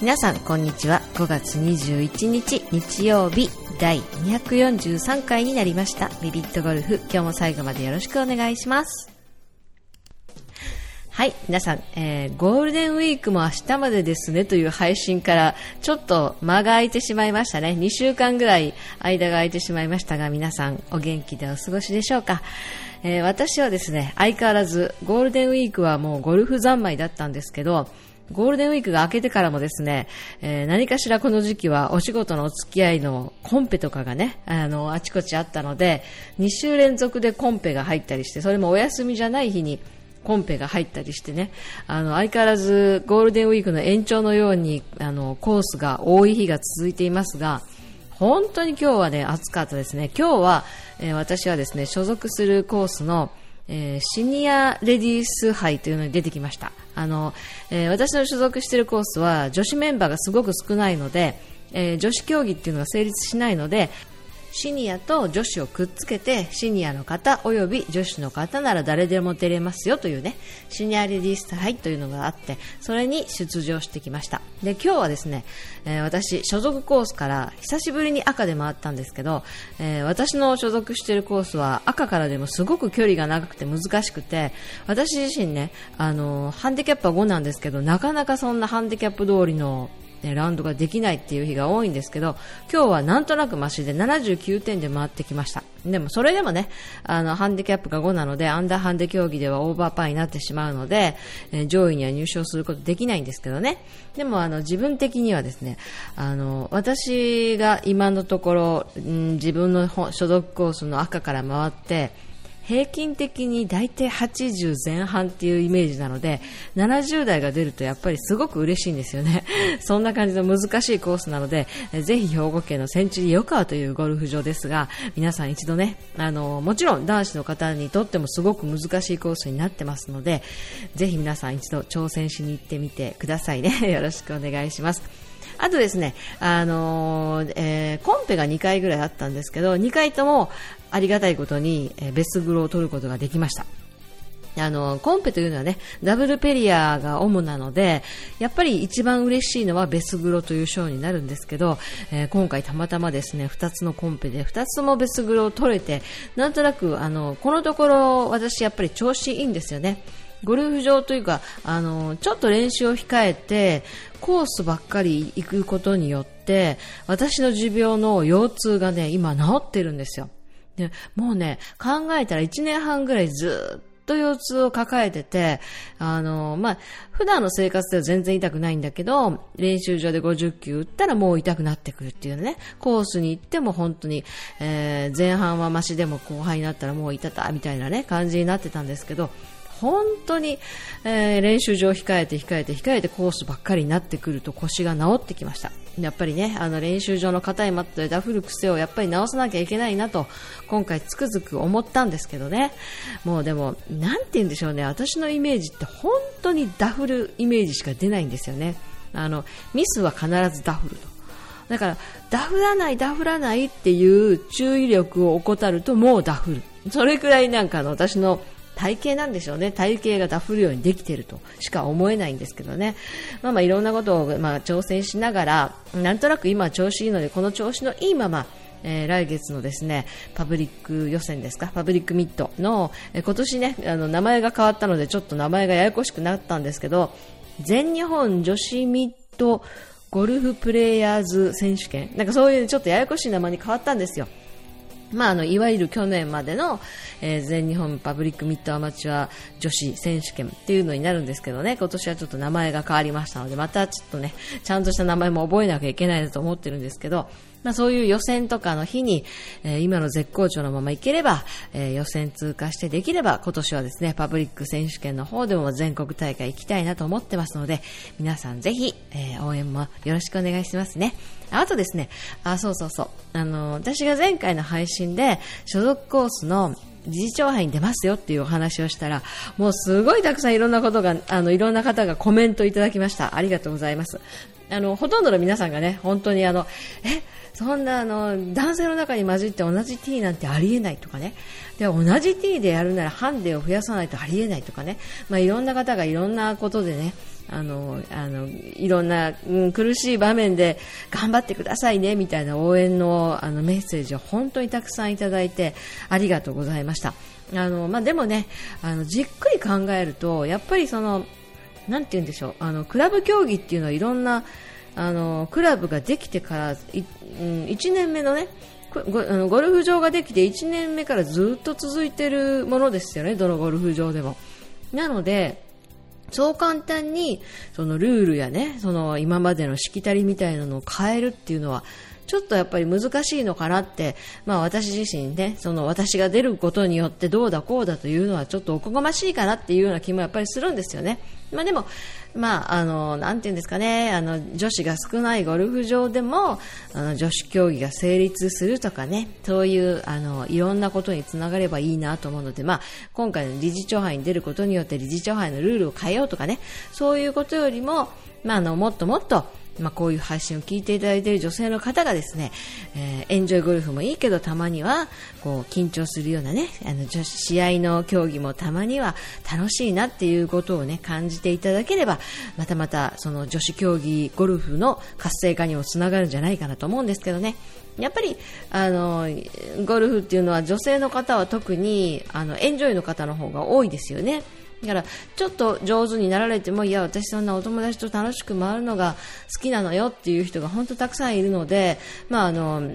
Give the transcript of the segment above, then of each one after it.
皆さんこんにちは5月21日日曜日第243回になりましたビビットゴルフ今日も最後までよろしくお願いしますはい、皆さん、えー、ゴールデンウィークも明日までですねという配信からちょっと間が空いてしまいましたね。2週間ぐらい間が空いてしまいましたが、皆さんお元気でお過ごしでしょうか。えー、私はですね、相変わらずゴールデンウィークはもうゴルフ三昧だったんですけど、ゴールデンウィークが明けてからもですね、えー、何かしらこの時期はお仕事のお付き合いのコンペとかがね、あの、あちこちあったので、2週連続でコンペが入ったりして、それもお休みじゃない日にコンペが入ったりしてね、あの、相変わらずゴールデンウィークの延長のように、あの、コースが多い日が続いていますが、本当に今日はね、暑かったですね。今日は、えー、私はですね、所属するコースの、えー、シニアレディース杯というのに出てきました。あの、えー、私の所属しているコースは女子メンバーがすごく少ないので、えー、女子競技っていうのが成立しないので、シニアと女子をくっつけてシニアの方および女子の方なら誰でも出れますよというねシニアレディース杯というのがあってそれに出場してきました。で今日はですね、えー、私所属コースから久しぶりに赤で回ったんですけど、えー、私の所属しているコースは赤からでもすごく距離が長くて難しくて私自身ねあのハンディキャップは5なんですけどなかなかそんなハンディキャップ通りのね、ラウンドができないっていう日が多いんですけど今日はなんとなくマシで79点で回ってきました。でもそれでもねあのハンディキャップが5なのでアンダーハンデ競技ではオーバーパーになってしまうので、え、上位には入賞することできないんですけどね。でもあの自分的にはですねあの私が今のところ、ん、自分の所属コースの赤から回って平均的に大体80前半っていうイメージなので70代が出るとやっぱりすごく嬉しいんですよね。そんな感じの難しいコースなのでぜひ兵庫県のセンチュリー横川というゴルフ場ですが皆さん一度ねあのもちろん男子の方にとってもすごく難しいコースになってますのでぜひ皆さん一度挑戦しに行ってみてくださいね。よろしくお願いします。あとですね、あのー、えー、コンペが2回ぐらいあったんですけど、2回ともありがたいことに、えー、ベスグロを取ることができました。あの、コンペというのはね、ダブルペリアが主なので、やっぱり一番嬉しいのはベスグロという賞になるんですけど、えー、今回たまたまですね、2つのコンペで2つもベスグロを取れて、なんとなく、あの、このところ私やっぱり調子いいんですよね。ゴルフ場というか、あの、ちょっと練習を控えて、コースばっかり行くことによって、私の持病の腰痛がね、今治ってるんですよ。でもうね、考えたら1年半ぐらいずっと腰痛を抱えてて、あの、まあ、普段の生活では全然痛くないんだけど、練習場で50球打ったらもう痛くなってくるっていうね、コースに行っても本当に、えー、前半はマシでも後半になったらもう痛たみたいなね、感じになってたんですけど、本当に、えー、練習場控えて控えて控えてコースばっかりになってくると腰が治ってきました。やっぱりね、あの練習場の硬いマットでダフる癖をやっぱり直さなきゃいけないなと、今回つくづく思ったんですけどね。もうでも、なんて言うんでしょうね、私のイメージって本当にダフるイメージしか出ないんですよね。あの、ミスは必ずダフると。だから、ダフらない、ダフらないっていう注意力を怠るともうダフる。それくらいなんかの私の体型なんでしょうね。体型がダフるようにできているとしか思えないんですけどね。まあまあいろんなことをまあ挑戦しながら、なんとなく今調子いいので、この調子のいいまま、えー、来月のですねパブリック予選ですか？パブリックミットの、えー、今年ねあの名前が変わったのでちょっと名前がややこしくなったんですけど全日本女子ミットゴルフプレイヤーズ選手権なんかそういうちょっとややこしい名前に変わったんですよ。まあ、あのいわゆる去年までの、えー、全日本パブリックミッドアマチュア女子選手権っていうのになるんですけどね。今年はちょっと名前が変わりましたのでまたちょっとねちゃんとした名前も覚えなきゃいけないなと思ってるんですけどまあ、そういう予選とかの日に、えー、今の絶好調のままいければ、えー、予選通過してできれば今年はですねパブリック選手権の方でも全国大会行きたいなと思ってますので皆さんぜひ、えー、応援もよろしくお願いしますねあとですねあそうそうそうあの私が前回の配信で所属コースの理事長杯に出ますよっていうお話をしたら、もうすごいたくさんいろんなことが、あの、いろんな方がコメントいただきました。ありがとうございます。あの、ほとんどの皆さんがね、本当にあの、え、そんなあの男性の中に混じって同じ T なんてありえないとかね。で同じ T でやるならハンデを増やさないとありえないとかね、まあ、いろんな方がいろんなことでねあの、あの、いろんな、うん、苦しい場面で頑張ってくださいね、みたいな応援のあのメッセージを本当にたくさんいただいてありがとうございました。あの、まあ、でもね、あの、じっくり考えると、やっぱりその、なんて言うんでしょう、あの、クラブ競技っていうのはいろんな、あの、クラブができてから、いうん、1年目のね、ゴゴルフ場ができて1年目からずっと続いているものですよね、どのゴルフ場でも。なので、そう簡単にそのルールやね、その今までのしきたりみたいなのを変えるっていうのは、ちょっとやっぱり難しいのかなって、まあ私自身ね、その私が出ることによってどうだこうだというのはちょっとおこがましいかなっていうような気もやっぱりするんですよね。まあでも、まあ、あの、なんていうんですかね、あの、女子が少ないゴルフ場でも、あの、女子競技が成立するとかね、そういう、あの、いろんなことにつながればいいなと思うので、まあ、今回の理事長杯に出ることによって理事長杯のルールを変えようとかね、そういうことよりも、まあ、あの、もっともっと、まあ、こういう配信を聞いていただいている女性の方がですね、えー、エンジョイゴルフもいいけどたまにはこう緊張するようなねあの女子試合の競技もたまには楽しいなっていうことをね感じていただければまたまたその女子競技ゴルフの活性化にもつながるんじゃないかなと思うんですけどねやっぱりあのゴルフっていうのは女性の方は特にあのエンジョイの方の方が多いですよね。だからちょっと上手になられてもいや私そんなお友達と楽しく回るのが好きなのよっていう人が本当たくさんいるので、まあ、あの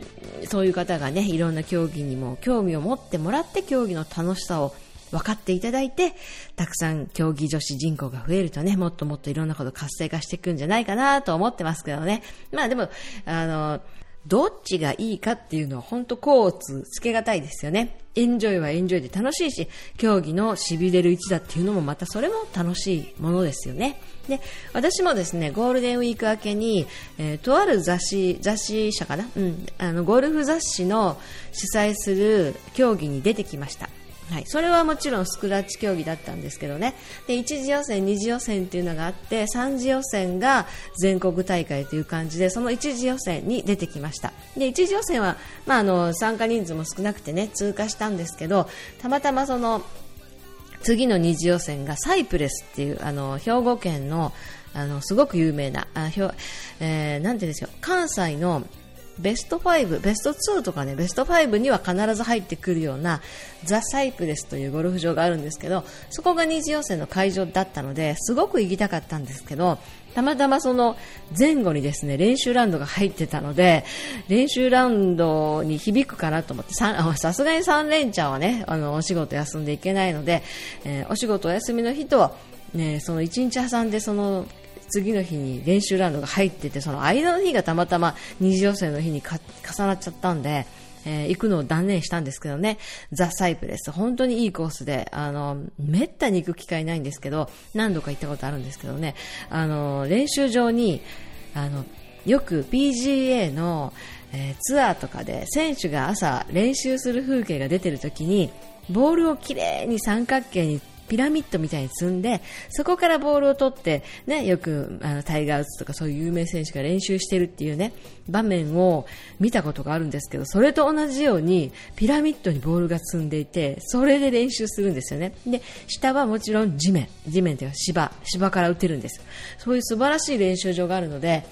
そういう方がねいろんな競技にも興味を持ってもらって競技の楽しさを分かっていただいて、たくさん競技女子人口が増えるとね、もっともっといろんなこと活性化していくんじゃないかなと思ってますけどね。まあでも、あの、どっちがいいかっていうのは本当コーツつけがたいですよね。エンジョイはエンジョイで楽しいし、競技の痺れる位置だっていうのもまたそれも楽しいものですよね。で、私もですね、ゴールデンウィーク明けに、えー、とある雑誌、雑誌社かな？うん、あの、ゴルフ雑誌の主催する競技に出てきました。はい、それはもちろんスクラッチ競技だったんですけどね。で1次予選、2次予選っていうのがあって3次予選が全国大会という感じでその1次予選に出てきました。で1次予選は、まあ、あの参加人数も少なくてね通過したんですけどたまたまその次の二次予選がサイプレスっていうあの兵庫県のあのすごく有名なあひょ、えー、なんていうんですよ関西のベスト5、ベスト2とかね、ベスト5には必ず入ってくるようなザ・サイプレスというゴルフ場があるんですけど、そこが二次予選の会場だったので、すごく行きたかったんですけど、たまたまその前後にですね、練習ラウンドが入ってたので、練習ラウンドに響くかなと思って、さすがに3連チャンはね、あの、お仕事休んでいけないので、えー、お仕事お休みの日と、ね、その1日挟んでその次の日に練習ラウンドが入っててその間の日がたまたま二次予選の日に重なっちゃったんで、えー、行くのを断念したんですけどね、ザ・サイプレス、本当にいいコースで、あの、めったに行く機会ないんですけど、何度か行ったことあるんですけどね、あの、練習場に、あの、よく PGA の、えー、ツアーとかで選手が朝練習する風景が出てる時に、ボールをきれいに三角形にピラミッドみたいに積んで、そこからボールを取って、ね、よくあのタイガー・ウッズとかそういう有名選手が練習してるっていうね、場面を見たことがあるんですけど、それと同じようにピラミッドにボールが積んでいて、それで練習するんですよね。で、下はもちろん地面、地面というか芝、芝から打てるんです。そういう素晴らしい練習場があるので、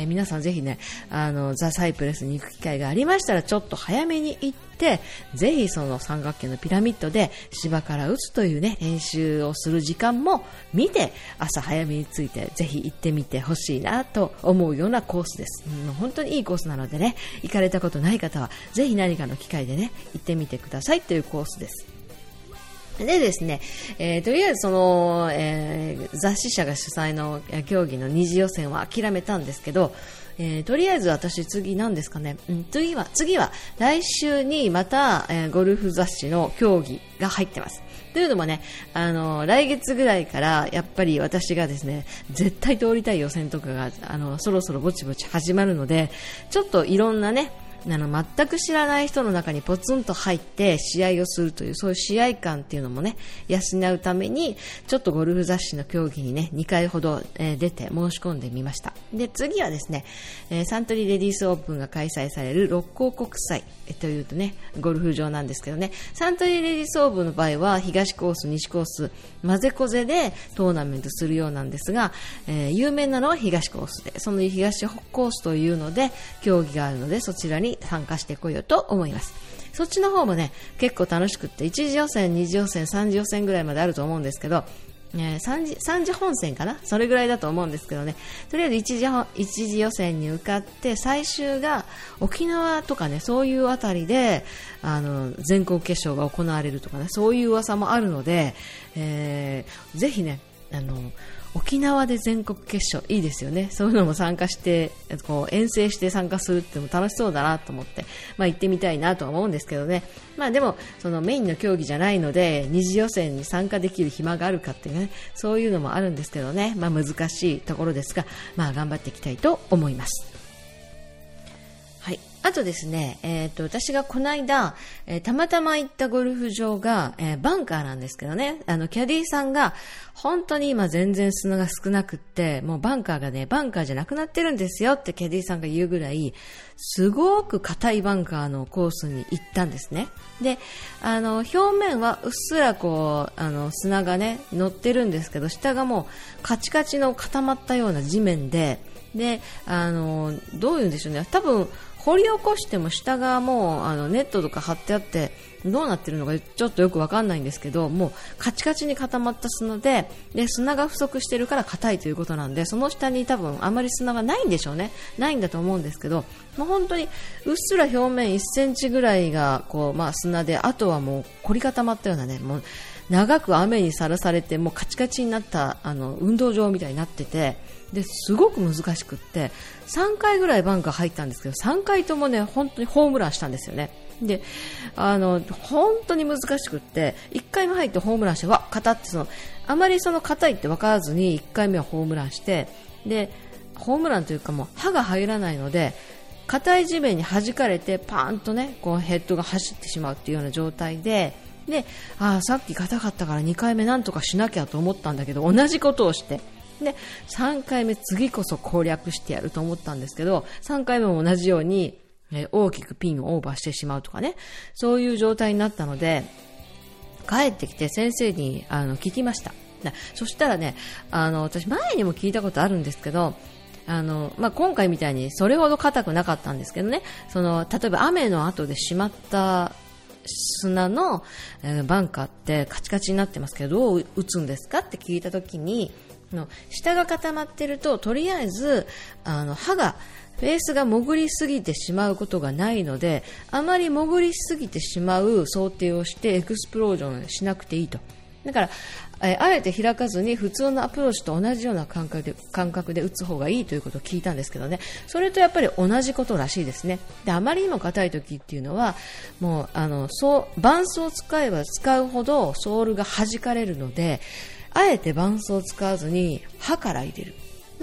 えー、皆さんぜひね、あの、ザ・サイプレスに行く機会がありましたら、ちょっと早めに行って、ぜひその三角形のピラミッドで芝から打つというね、練習をする時間も見て、朝早めに着いて、ぜひ行ってみてほしいなと思うようなコースです。うん、本当にいいコースなのでね、行かれたことない方は、ぜひ何かの機会でね、行ってみてくださいというコースです。でですね、えー、とりあえずその、えー、雑誌社が主催の競技の二次予選は諦めたんですけど、えー、とりあえず私次何ですかね、うん、次は、次は来週にまた、え、ゴルフ雑誌の競技が入ってます。というのもね、あの、来月ぐらいからやっぱり私がですね、絶対通りたい予選とかが、あの、そろそろぼちぼち始まるので、ちょっといろんなね、あの全く知らない人の中にポツンと入って試合をするというそういう試合感っていうのもね養うためにちょっとゴルフ雑誌の競技にね2回ほど、えー、出て申し込んでみました。で次はですね、えー、サントリーレディースオープンが開催される六甲国際というとねゴルフ場なんですけどねサントリーレディースオープンの場合は東コース西コース混ぜこぜでトーナメントするようなんですが、えー、有名なのは東コースでその東コースというので競技があるのでそちらに参加してこようと思います。そっちの方もね、結構楽しくって、1次予選、2次予選、3次予選ぐらいまであると思うんですけど、えー、3, 次3次本戦かな？それぐらいだと思うんですけどね。とりあえず1次 ,1 次予選に受かって、最終が沖縄とかね、そういうあたりで、あの、全国決勝が行われるとかね、そういう噂もあるので、えー、ぜひね、あの、沖縄で全国決勝いいですよね。そういうのも参加して、こう遠征して参加するっても楽しそうだなと思って、まあ行ってみたいなとは思うんですけどね。まあでも、そのメインの競技じゃないので、二次予選に参加できる暇があるかっていうね、そういうのもあるんですけどね。まあ難しいところですが、まあ頑張っていきたいと思います。あとですね、えっ、ー、と、私がこの間、えー、たまたま行ったゴルフ場が、えー、バンカーなんですけどね、あの、キャディーさんが、本当に今全然砂が少なくって、もうバンカーがね、バンカーじゃなくなってるんですよってキャディーさんが言うぐらい、すごく硬いバンカーのコースに行ったんですね。で、あの、表面はうっすらこう、あの、砂がね、乗ってるんですけど、下がもうカチカチの固まったような地面で、で、あの、どういうんでしょうね、多分、掘り起こしても下がもうあのネットとか貼ってあってどうなってるのかちょっとよくわかんないんですけどもうカチカチに固まった砂でで砂が不足してるから硬いということなんでその下に多分あまり砂がないんでしょうね。ないんだと思うんですけどもう本当にうっすら表面1センチぐらいがこう、まあ、砂であとはもう凝り固まったようなねもう長く雨にさらされてもうカチカチになったあの運動場みたいになっててですごく難しくって3回ぐらいバンカー入ったんですけど3回ともね本当にホームランしたんですよね。であの本当に難しくって1回目入ってホームランしてわっ硬ってそのあまりその硬いって分からずに1回目はホームランしてでホームランというかもう歯が入らないので硬い地面に弾かれてパーンとねこうヘッドが走ってしまうっていうような状態でであさっき硬かったから2回目なんとかしなきゃと思ったんだけど同じことをして。で3回目次こそ攻略してやると思ったんですけど3回目も同じように、大きくピンをオーバーしてしまうとかね。そういう状態になったので帰ってきて先生にあの聞きました。そしたらねあの私前にも聞いたことあるんですけどあの、まあ、今回みたいにそれほど硬くなかったんですけどね。その例えば雨の後でしまった砂の、えー、バンカーってカチカチになってますけどどう打つんですか？って聞いた時にの下が固まってるととりあえずあの歯がフェースが潜りすぎてしまうことがないのであまり潜りすぎてしまう想定をしてエクスプロージョンしなくていいと。だからえあえて開かずに普通のアプローチと同じような感覚で感覚で打つ方がいいということを聞いたんですけどね。それとやっぱり同じことらしいですね。であまりにも硬い時っていうのはもうあのそう絆創を使えば使うほどソールが弾かれるのであえて絆創を使わずに刃から入れる。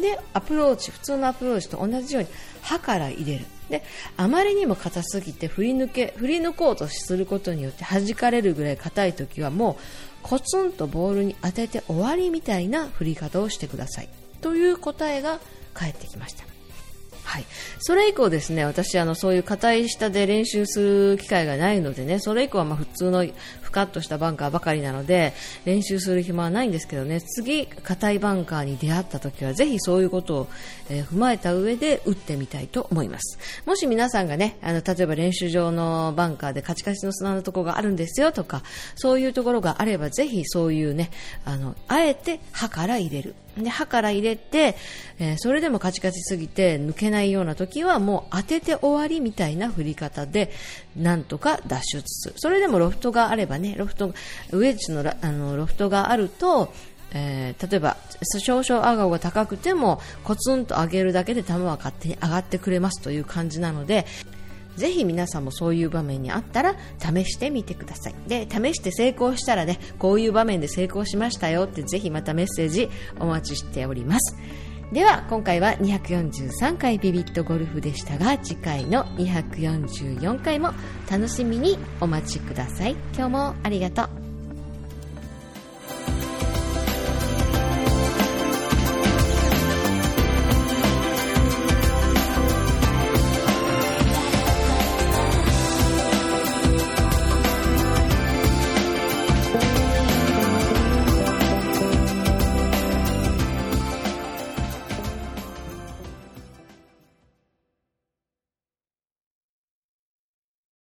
でアプローチ普通のアプローチと同じように刃から入れる。であまりにも硬すぎて振り抜け振り抜こうとすることによって弾かれるぐらい硬い時はもうコツンとボールに当てて終わりみたいな振り方をしてください。という答えが返ってきました。はい、それ以降ですね私あのそういう硬い下で練習する機会がないのでねそれ以降はま普通のふかっとしたバンカーばかりなので練習する暇はないんですけどね次硬いバンカーに出会った時はぜひそういうことを、えー、踏まえた上で打ってみたいと思います。もし皆さんがねあの例えば練習場のバンカーでカチカチの砂のところがあるんですよとかそういうところがあればぜひそういうねあのあえて歯から入れる。で歯から入れて、えー、それでもカチカチすぎて抜けないような時はもう当てて終わりみたいな振り方でなんとか脱出する。それでもロフトがあればねロフトウェッジのあのロフトがあるとえー、例えば少々アガが高くてもコツンと上げるだけで球は勝手に上がってくれますという感じなのでぜひ皆さんもそういう場面にあったら試してみてください。で試して成功したらねこういう場面で成功しましたよってぜひまたメッセージお待ちしております。では今回は243回ビビットゴルフでしたが次回の244回も楽しみにお待ちください。今日もありがとう。